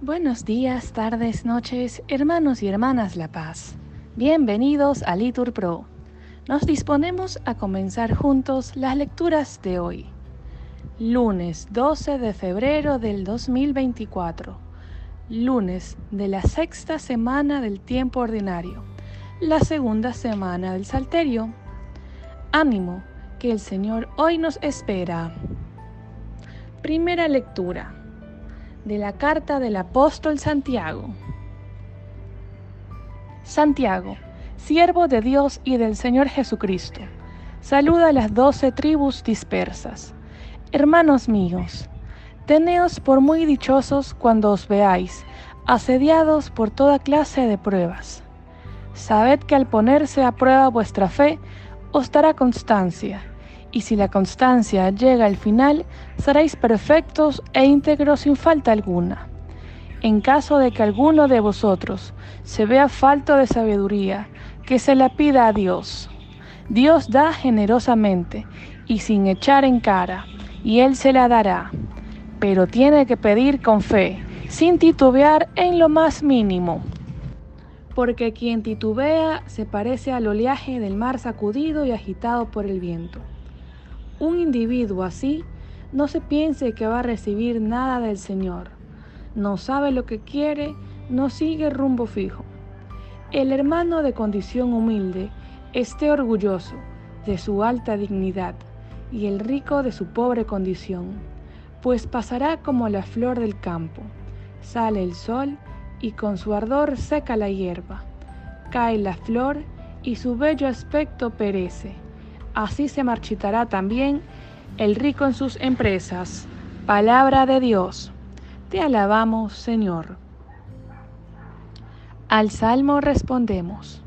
Buenos días, tardes, noches, hermanos y hermanas La Paz. Bienvenidos a Litur Pro. Nos disponemos a comenzar juntos las lecturas de hoy. Lunes 12 de febrero del 2024. Lunes de la sexta semana del tiempo ordinario. La segunda semana del Salterio. Ánimo, que el Señor hoy nos espera. Primera lectura de la carta del apóstol Santiago. Santiago, siervo de Dios y del Señor Jesucristo, saluda a las doce tribus dispersas. Hermanos míos, teneos por muy dichosos cuando os veáis, asediados por toda clase de pruebas. Sabed que al ponerse a prueba vuestra fe, os dará constancia y si la constancia llega al final, seréis perfectos e íntegros sin falta alguna. En caso de que alguno de vosotros se vea falto de sabiduría, que se la pida a Dios. Dios da generosamente y sin echar en cara, y Él se la dará. Pero tiene que pedir con fe, sin titubear en lo más mínimo. Porque quien titubea se parece al oleaje del mar sacudido y agitado por el viento. Un individuo así no se piense que va a recibir nada del Señor. No sabe lo que quiere, no sigue rumbo fijo. El hermano de condición humilde esté orgulloso de su alta dignidad y el rico de su pobre condición, pues pasará como la flor del campo. Sale el sol y con su ardor seca la hierba. Cae la flor y su bello aspecto perece así se marchitará también el rico en sus empresas. Palabra de Dios. Te alabamos, Señor. Al salmo respondemos.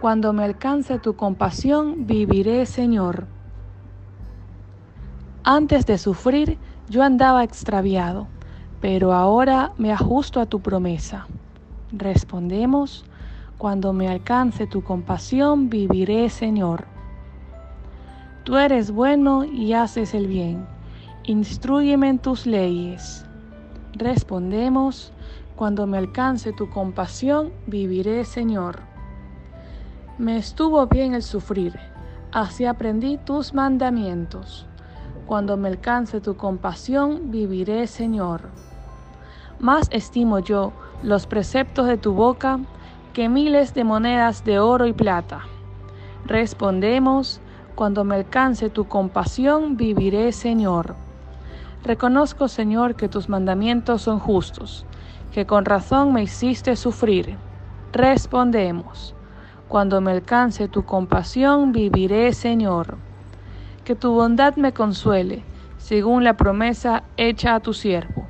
Cuando me alcance tu compasión, viviré, Señor. Antes de sufrir, yo andaba extraviado, pero ahora me ajusto a tu promesa. Respondemos, cuando me alcance tu compasión, viviré, Señor. Tú eres bueno y haces el bien. Instruyeme en tus leyes. Respondemos, cuando me alcance tu compasión, viviré, Señor. Me estuvo bien el sufrir, así aprendí tus mandamientos. Cuando me alcance tu compasión, viviré, Señor. Más estimo yo los preceptos de tu boca que miles de monedas de oro y plata. Respondemos, cuando me alcance tu compasión, viviré, Señor. Reconozco, Señor, que tus mandamientos son justos, que con razón me hiciste sufrir. Respondemos, cuando me alcance tu compasión, viviré, Señor. Que tu bondad me consuele, según la promesa hecha a tu siervo.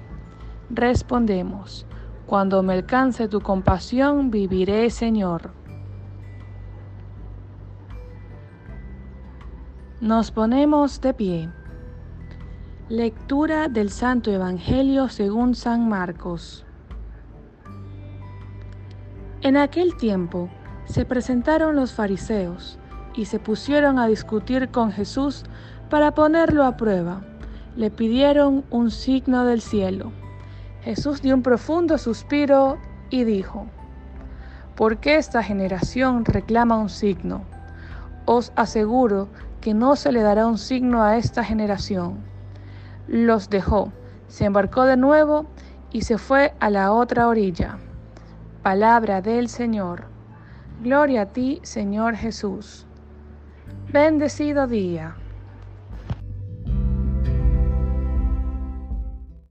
Respondemos, cuando me alcance tu compasión, viviré, Señor. Nos ponemos de pie. Lectura del Santo Evangelio según San Marcos. En aquel tiempo se presentaron los fariseos y se pusieron a discutir con Jesús para ponerlo a prueba. Le pidieron un signo del cielo. Jesús dio un profundo suspiro y dijo, ¿por qué esta generación reclama un signo? Os aseguro que no se le dará un signo a esta generación. Los dejó, se embarcó de nuevo y se fue a la otra orilla. Palabra del Señor. Gloria a ti, Señor Jesús. Bendecido día.